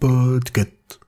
Podcast.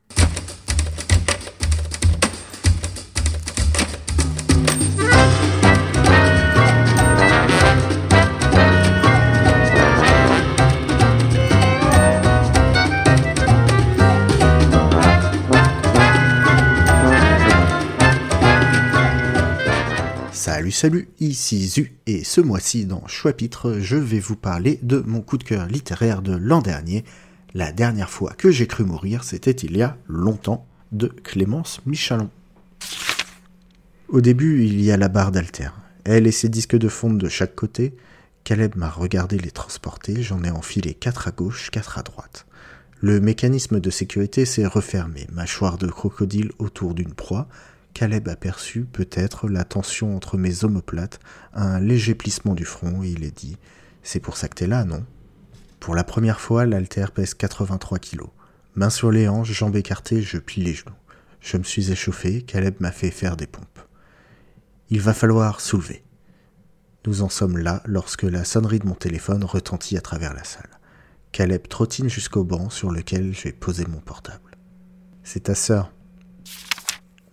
Salut salut, ici Zu et ce mois-ci dans Choix-Pitre, je vais vous parler de mon coup de cœur littéraire de l'an dernier. La dernière fois que j'ai cru mourir, c'était il y a longtemps, de Clémence Michalon. Au début, il y a la barre d'alter. Elle et ses disques de fonte de chaque côté. Caleb m'a regardé les transporter, j'en ai enfilé quatre à gauche, quatre à droite. Le mécanisme de sécurité s'est refermé, mâchoire de crocodile autour d'une proie, Caleb aperçut peut-être la tension entre mes omoplates, un léger plissement du front, et il est dit C'est pour ça que t'es là, non? Pour la première fois, l'alter pèse 83 kilos. Main sur les hanches, jambes écartées, je plie les genoux. Je me suis échauffé, Caleb m'a fait faire des pompes. Il va falloir soulever. Nous en sommes là lorsque la sonnerie de mon téléphone retentit à travers la salle. Caleb trottine jusqu'au banc sur lequel j'ai posé mon portable. C'est ta sœur,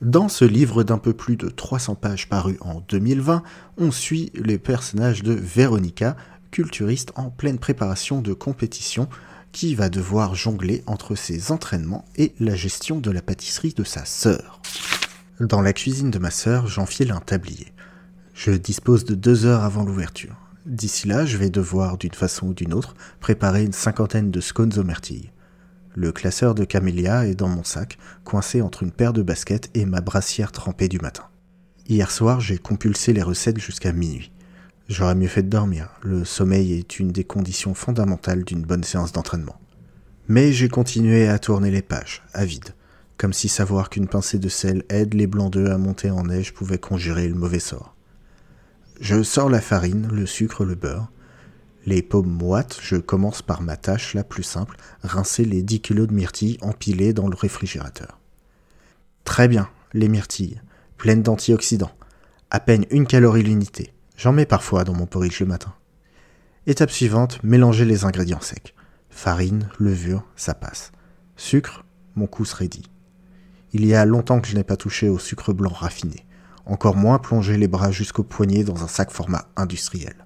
dans ce livre d'un peu plus de 300 pages paru en 2020, on suit les personnages de Véronica, culturiste en pleine préparation de compétition, qui va devoir jongler entre ses entraînements et la gestion de la pâtisserie de sa sœur. Dans la cuisine de ma sœur, j'enfile un tablier. Je dispose de deux heures avant l'ouverture. D'ici là, je vais devoir, d'une façon ou d'une autre, préparer une cinquantaine de scones aux myrtilles. Le classeur de camélia est dans mon sac, coincé entre une paire de baskets et ma brassière trempée du matin. Hier soir, j'ai compulsé les recettes jusqu'à minuit. J'aurais mieux fait de dormir. Le sommeil est une des conditions fondamentales d'une bonne séance d'entraînement. Mais j'ai continué à tourner les pages, avide, comme si savoir qu'une pincée de sel aide les blancs d'œufs à monter en neige pouvait conjurer le mauvais sort. Je sors la farine, le sucre, le beurre, les pommes moites, je commence par ma tâche la plus simple, rincer les 10 kilos de myrtilles empilées dans le réfrigérateur. Très bien, les myrtilles, pleines d'antioxydants. À peine une calorie l'unité. J'en mets parfois dans mon porridge le matin. Étape suivante, mélanger les ingrédients secs. Farine, levure, ça passe. Sucre, mon coup serait dit. Il y a longtemps que je n'ai pas touché au sucre blanc raffiné. Encore moins plonger les bras jusqu'au poignet dans un sac format industriel.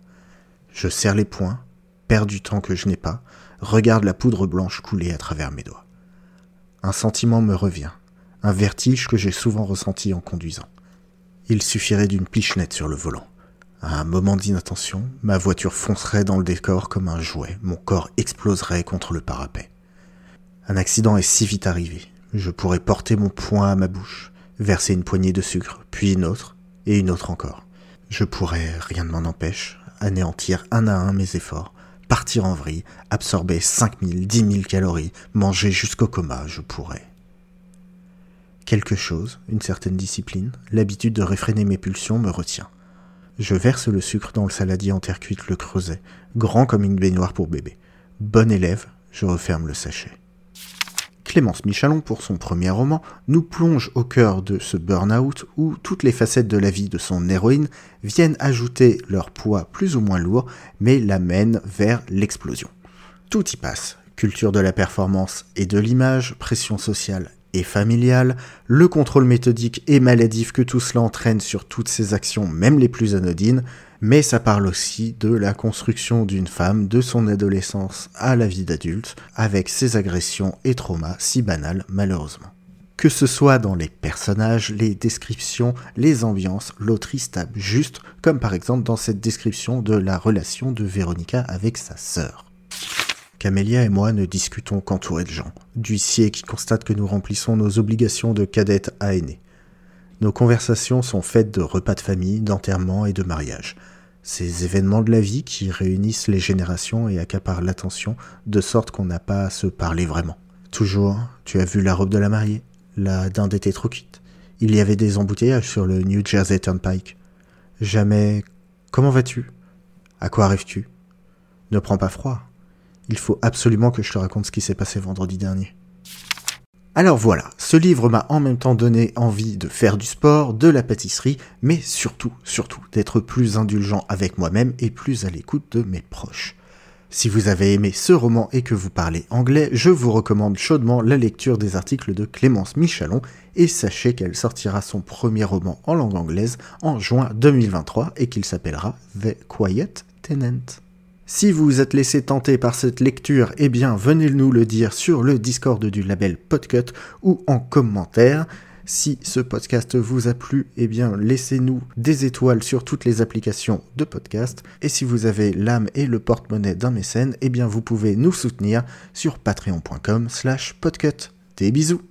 Je serre les poings, perds du temps que je n'ai pas, regarde la poudre blanche couler à travers mes doigts. Un sentiment me revient, un vertige que j'ai souvent ressenti en conduisant. Il suffirait d'une pichenette sur le volant. À un moment d'inattention, ma voiture foncerait dans le décor comme un jouet, mon corps exploserait contre le parapet. Un accident est si vite arrivé, je pourrais porter mon poing à ma bouche, verser une poignée de sucre, puis une autre, et une autre encore. Je pourrais, rien ne m'en empêche, anéantir un à un mes efforts, partir en vrille, absorber 5000, 10 000 calories, manger jusqu'au coma, je pourrais. Quelque chose, une certaine discipline, l'habitude de réfréner mes pulsions me retient. Je verse le sucre dans le saladier en terre cuite le creuset, grand comme une baignoire pour bébé. Bon élève, je referme le sachet. Clémence Michalon, pour son premier roman, nous plonge au cœur de ce burn-out où toutes les facettes de la vie de son héroïne viennent ajouter leur poids plus ou moins lourd, mais l'amènent vers l'explosion. Tout y passe. Culture de la performance et de l'image, pression sociale et familiale, le contrôle méthodique et maladif que tout cela entraîne sur toutes ses actions, même les plus anodines, mais ça parle aussi de la construction d'une femme de son adolescence à la vie d'adulte, avec ses agressions et traumas si banals malheureusement. Que ce soit dans les personnages, les descriptions, les ambiances, l'autrice tape juste, comme par exemple dans cette description de la relation de Véronica avec sa sœur. Camélia et moi ne discutons qu'entourés de gens, d'huissiers qui constatent que nous remplissons nos obligations de cadette à aînés. Nos conversations sont faites de repas de famille, d'enterrement et de mariage, ces événements de la vie qui réunissent les générations et accaparent l'attention de sorte qu'on n'a pas à se parler vraiment. Toujours, tu as vu la robe de la mariée La dinde était trop cuite. Il y avait des embouteillages sur le New Jersey Turnpike. Jamais. Comment vas-tu? À quoi rêves-tu Ne prends pas froid. Il faut absolument que je te raconte ce qui s'est passé vendredi dernier. Alors voilà, ce livre m'a en même temps donné envie de faire du sport, de la pâtisserie, mais surtout, surtout, d'être plus indulgent avec moi-même et plus à l'écoute de mes proches. Si vous avez aimé ce roman et que vous parlez anglais, je vous recommande chaudement la lecture des articles de Clémence Michalon et sachez qu'elle sortira son premier roman en langue anglaise en juin 2023 et qu'il s'appellera The Quiet Tenant. Si vous vous êtes laissé tenter par cette lecture, eh bien venez nous le dire sur le Discord du label Podcut ou en commentaire. Si ce podcast vous a plu, eh bien laissez-nous des étoiles sur toutes les applications de podcast. Et si vous avez l'âme et le porte-monnaie d'un mécène, eh bien vous pouvez nous soutenir sur patreon.com slash podcut. Des bisous